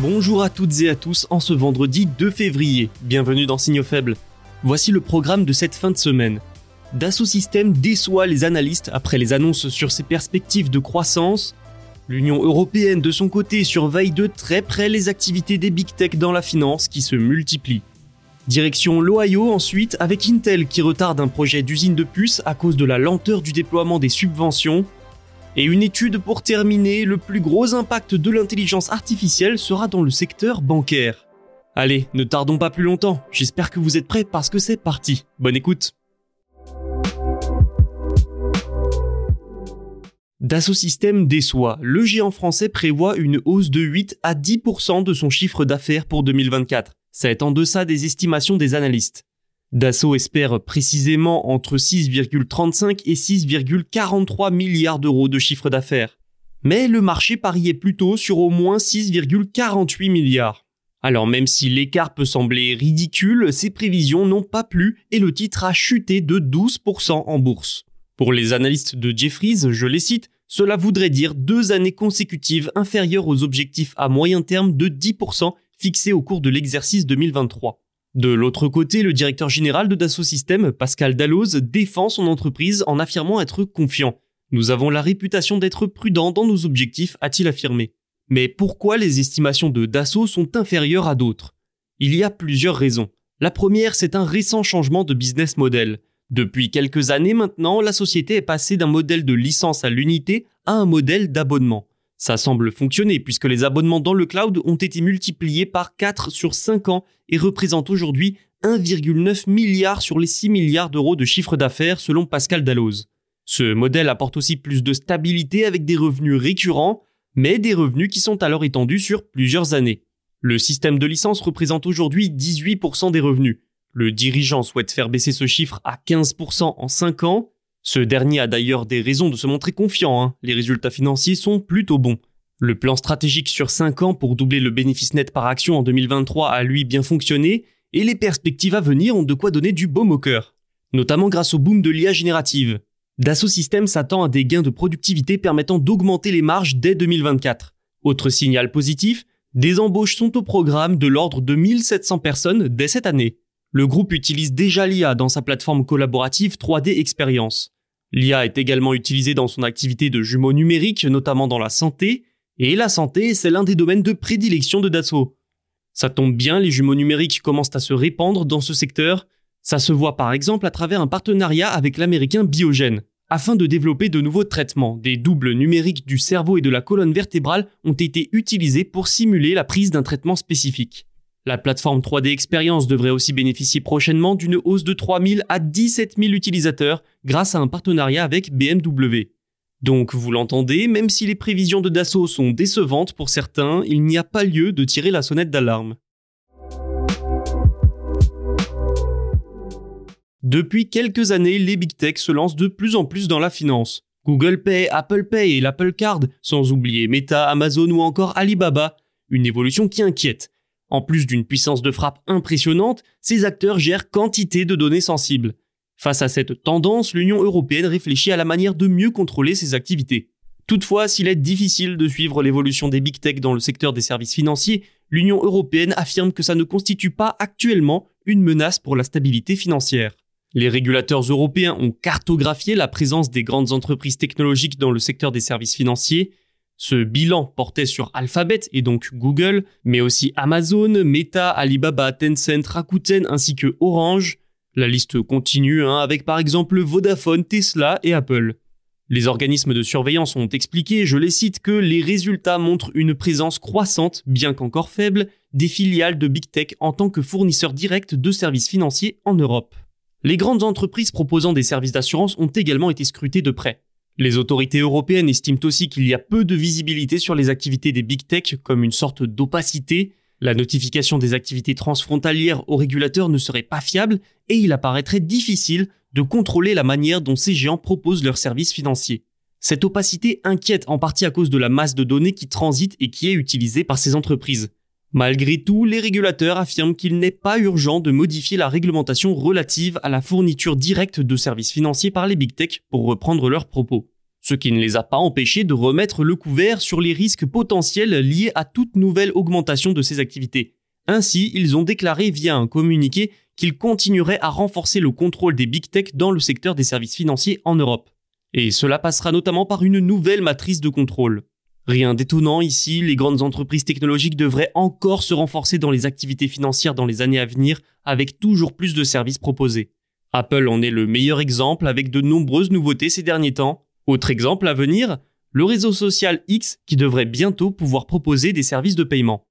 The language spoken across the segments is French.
Bonjour à toutes et à tous en ce vendredi 2 février. Bienvenue dans Signaux faibles. Voici le programme de cette fin de semaine. Dassault Systèmes déçoit les analystes après les annonces sur ses perspectives de croissance. L'Union européenne, de son côté, surveille de très près les activités des big tech dans la finance qui se multiplient. Direction l'Ohio ensuite, avec Intel qui retarde un projet d'usine de puces à cause de la lenteur du déploiement des subventions. Et une étude pour terminer, le plus gros impact de l'intelligence artificielle sera dans le secteur bancaire. Allez, ne tardons pas plus longtemps, j'espère que vous êtes prêts parce que c'est parti. Bonne écoute Dassault Systèmes déçoit. Le géant français prévoit une hausse de 8 à 10% de son chiffre d'affaires pour 2024. Ça est en deçà des estimations des analystes. Dassault espère précisément entre 6,35 et 6,43 milliards d'euros de chiffre d'affaires. Mais le marché pariait plutôt sur au moins 6,48 milliards. Alors même si l'écart peut sembler ridicule, ces prévisions n'ont pas plu et le titre a chuté de 12% en bourse. Pour les analystes de Jeffries, je les cite, cela voudrait dire deux années consécutives inférieures aux objectifs à moyen terme de 10% fixés au cours de l'exercice 2023. De l'autre côté, le directeur général de Dassault Systèmes, Pascal Dalloz, défend son entreprise en affirmant être confiant. Nous avons la réputation d'être prudents dans nos objectifs, a-t-il affirmé. Mais pourquoi les estimations de Dassault sont inférieures à d'autres? Il y a plusieurs raisons. La première, c'est un récent changement de business model. Depuis quelques années maintenant, la société est passée d'un modèle de licence à l'unité à un modèle d'abonnement. Ça semble fonctionner puisque les abonnements dans le cloud ont été multipliés par 4 sur 5 ans et représentent aujourd'hui 1,9 milliard sur les 6 milliards d'euros de chiffre d'affaires selon Pascal Dalloz. Ce modèle apporte aussi plus de stabilité avec des revenus récurrents, mais des revenus qui sont alors étendus sur plusieurs années. Le système de licence représente aujourd'hui 18% des revenus. Le dirigeant souhaite faire baisser ce chiffre à 15% en 5 ans. Ce dernier a d'ailleurs des raisons de se montrer confiant, hein. les résultats financiers sont plutôt bons. Le plan stratégique sur 5 ans pour doubler le bénéfice net par action en 2023 a lui bien fonctionné, et les perspectives à venir ont de quoi donner du baume au cœur. Notamment grâce au boom de l'IA générative. Dassault Systèmes s'attend à des gains de productivité permettant d'augmenter les marges dès 2024. Autre signal positif, des embauches sont au programme de l'ordre de 1700 personnes dès cette année. Le groupe utilise déjà l'IA dans sa plateforme collaborative 3D Experience. L'IA est également utilisée dans son activité de jumeaux numériques, notamment dans la santé, et la santé, c'est l'un des domaines de prédilection de Dassault. Ça tombe bien, les jumeaux numériques commencent à se répandre dans ce secteur. Ça se voit par exemple à travers un partenariat avec l'américain Biogen. Afin de développer de nouveaux traitements, des doubles numériques du cerveau et de la colonne vertébrale ont été utilisés pour simuler la prise d'un traitement spécifique. La plateforme 3D Experience devrait aussi bénéficier prochainement d'une hausse de 3000 à 17 000 utilisateurs grâce à un partenariat avec BMW. Donc vous l'entendez, même si les prévisions de Dassault sont décevantes pour certains, il n'y a pas lieu de tirer la sonnette d'alarme. Depuis quelques années, les big tech se lancent de plus en plus dans la finance. Google Pay, Apple Pay et l'Apple Card, sans oublier Meta, Amazon ou encore Alibaba. Une évolution qui inquiète. En plus d'une puissance de frappe impressionnante, ces acteurs gèrent quantité de données sensibles. Face à cette tendance, l'Union européenne réfléchit à la manière de mieux contrôler ses activités. Toutefois, s'il est difficile de suivre l'évolution des big tech dans le secteur des services financiers, l'Union européenne affirme que ça ne constitue pas actuellement une menace pour la stabilité financière. Les régulateurs européens ont cartographié la présence des grandes entreprises technologiques dans le secteur des services financiers. Ce bilan portait sur Alphabet et donc Google, mais aussi Amazon, Meta, Alibaba, Tencent, Rakuten ainsi que Orange. La liste continue hein, avec par exemple Vodafone, Tesla et Apple. Les organismes de surveillance ont expliqué, je les cite, que les résultats montrent une présence croissante, bien qu'encore faible, des filiales de Big Tech en tant que fournisseurs directs de services financiers en Europe. Les grandes entreprises proposant des services d'assurance ont également été scrutées de près. Les autorités européennes estiment aussi qu'il y a peu de visibilité sur les activités des big tech comme une sorte d'opacité. La notification des activités transfrontalières aux régulateurs ne serait pas fiable et il apparaîtrait difficile de contrôler la manière dont ces géants proposent leurs services financiers. Cette opacité inquiète en partie à cause de la masse de données qui transite et qui est utilisée par ces entreprises. Malgré tout, les régulateurs affirment qu'il n'est pas urgent de modifier la réglementation relative à la fourniture directe de services financiers par les big tech pour reprendre leurs propos. Ce qui ne les a pas empêchés de remettre le couvert sur les risques potentiels liés à toute nouvelle augmentation de ces activités. Ainsi, ils ont déclaré via un communiqué qu'ils continueraient à renforcer le contrôle des big tech dans le secteur des services financiers en Europe. Et cela passera notamment par une nouvelle matrice de contrôle. Rien d'étonnant ici, les grandes entreprises technologiques devraient encore se renforcer dans les activités financières dans les années à venir avec toujours plus de services proposés. Apple en est le meilleur exemple avec de nombreuses nouveautés ces derniers temps. Autre exemple à venir, le réseau social X qui devrait bientôt pouvoir proposer des services de paiement.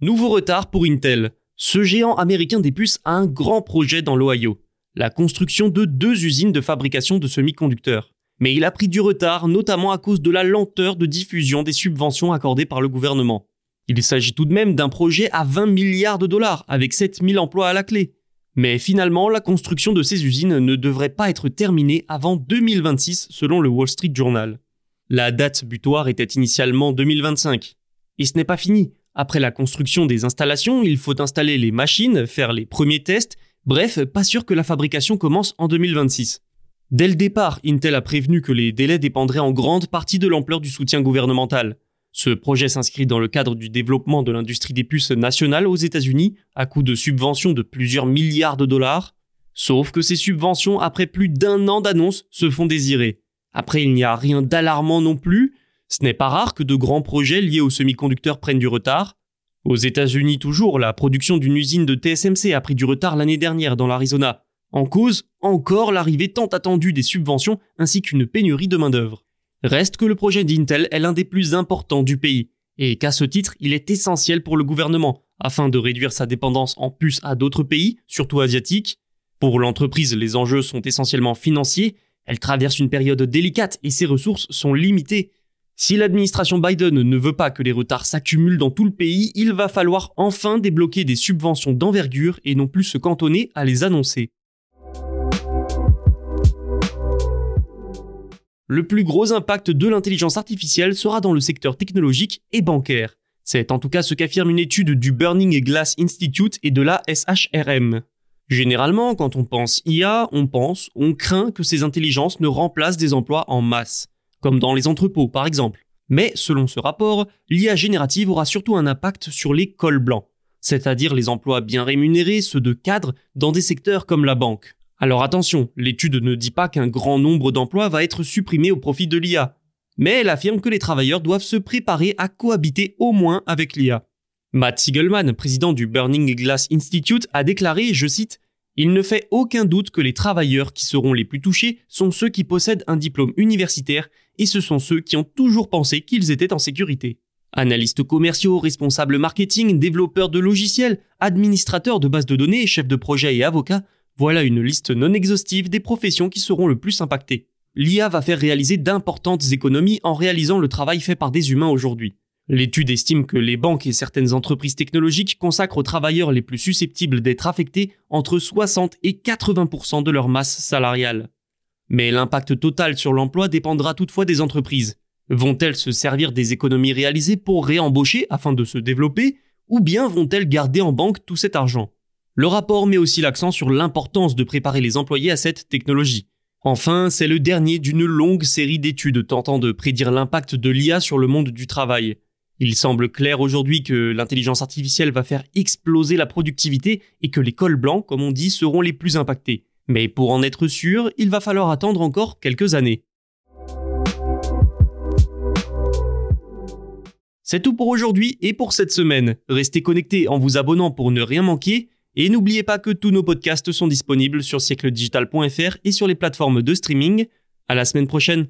Nouveau retard pour Intel. Ce géant américain des puces a un grand projet dans l'Ohio la construction de deux usines de fabrication de semi-conducteurs. Mais il a pris du retard, notamment à cause de la lenteur de diffusion des subventions accordées par le gouvernement. Il s'agit tout de même d'un projet à 20 milliards de dollars, avec 7000 emplois à la clé. Mais finalement, la construction de ces usines ne devrait pas être terminée avant 2026 selon le Wall Street Journal. La date butoir était initialement 2025. Et ce n'est pas fini. Après la construction des installations, il faut installer les machines, faire les premiers tests Bref, pas sûr que la fabrication commence en 2026. Dès le départ, Intel a prévenu que les délais dépendraient en grande partie de l'ampleur du soutien gouvernemental. Ce projet s'inscrit dans le cadre du développement de l'industrie des puces nationales aux États-Unis, à coût de subventions de plusieurs milliards de dollars. Sauf que ces subventions, après plus d'un an d'annonce, se font désirer. Après, il n'y a rien d'alarmant non plus. Ce n'est pas rare que de grands projets liés aux semi-conducteurs prennent du retard. Aux États-Unis toujours, la production d'une usine de TSMC a pris du retard l'année dernière dans l'Arizona. En cause, encore l'arrivée tant attendue des subventions ainsi qu'une pénurie de main-d'œuvre. Reste que le projet d'Intel est l'un des plus importants du pays, et qu'à ce titre, il est essentiel pour le gouvernement, afin de réduire sa dépendance en plus à d'autres pays, surtout asiatiques. Pour l'entreprise, les enjeux sont essentiellement financiers, elle traverse une période délicate et ses ressources sont limitées, si l'administration Biden ne veut pas que les retards s'accumulent dans tout le pays, il va falloir enfin débloquer des subventions d'envergure et non plus se cantonner à les annoncer. Le plus gros impact de l'intelligence artificielle sera dans le secteur technologique et bancaire. C'est en tout cas ce qu'affirme une étude du Burning Glass Institute et de la SHRM. Généralement, quand on pense IA, on pense, on craint que ces intelligences ne remplacent des emplois en masse comme dans les entrepôts par exemple. Mais selon ce rapport, l'IA générative aura surtout un impact sur les cols blancs, c'est-à-dire les emplois bien rémunérés, ceux de cadres, dans des secteurs comme la banque. Alors attention, l'étude ne dit pas qu'un grand nombre d'emplois va être supprimé au profit de l'IA, mais elle affirme que les travailleurs doivent se préparer à cohabiter au moins avec l'IA. Matt Siegelman, président du Burning Glass Institute, a déclaré, je cite, il ne fait aucun doute que les travailleurs qui seront les plus touchés sont ceux qui possèdent un diplôme universitaire et ce sont ceux qui ont toujours pensé qu'ils étaient en sécurité. Analystes commerciaux, responsables marketing, développeurs de logiciels, administrateurs de bases de données, chefs de projet et avocats, voilà une liste non exhaustive des professions qui seront le plus impactées. L'IA va faire réaliser d'importantes économies en réalisant le travail fait par des humains aujourd'hui. L'étude estime que les banques et certaines entreprises technologiques consacrent aux travailleurs les plus susceptibles d'être affectés entre 60 et 80% de leur masse salariale. Mais l'impact total sur l'emploi dépendra toutefois des entreprises. Vont-elles se servir des économies réalisées pour réembaucher afin de se développer, ou bien vont-elles garder en banque tout cet argent? Le rapport met aussi l'accent sur l'importance de préparer les employés à cette technologie. Enfin, c'est le dernier d'une longue série d'études tentant de prédire l'impact de l'IA sur le monde du travail. Il semble clair aujourd'hui que l'intelligence artificielle va faire exploser la productivité et que les cols blancs, comme on dit, seront les plus impactés. Mais pour en être sûr, il va falloir attendre encore quelques années. C'est tout pour aujourd'hui et pour cette semaine. Restez connectés en vous abonnant pour ne rien manquer et n'oubliez pas que tous nos podcasts sont disponibles sur siècledigital.fr et sur les plateformes de streaming. À la semaine prochaine.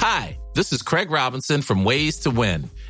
Hi, this is Craig Robinson from Ways to Win,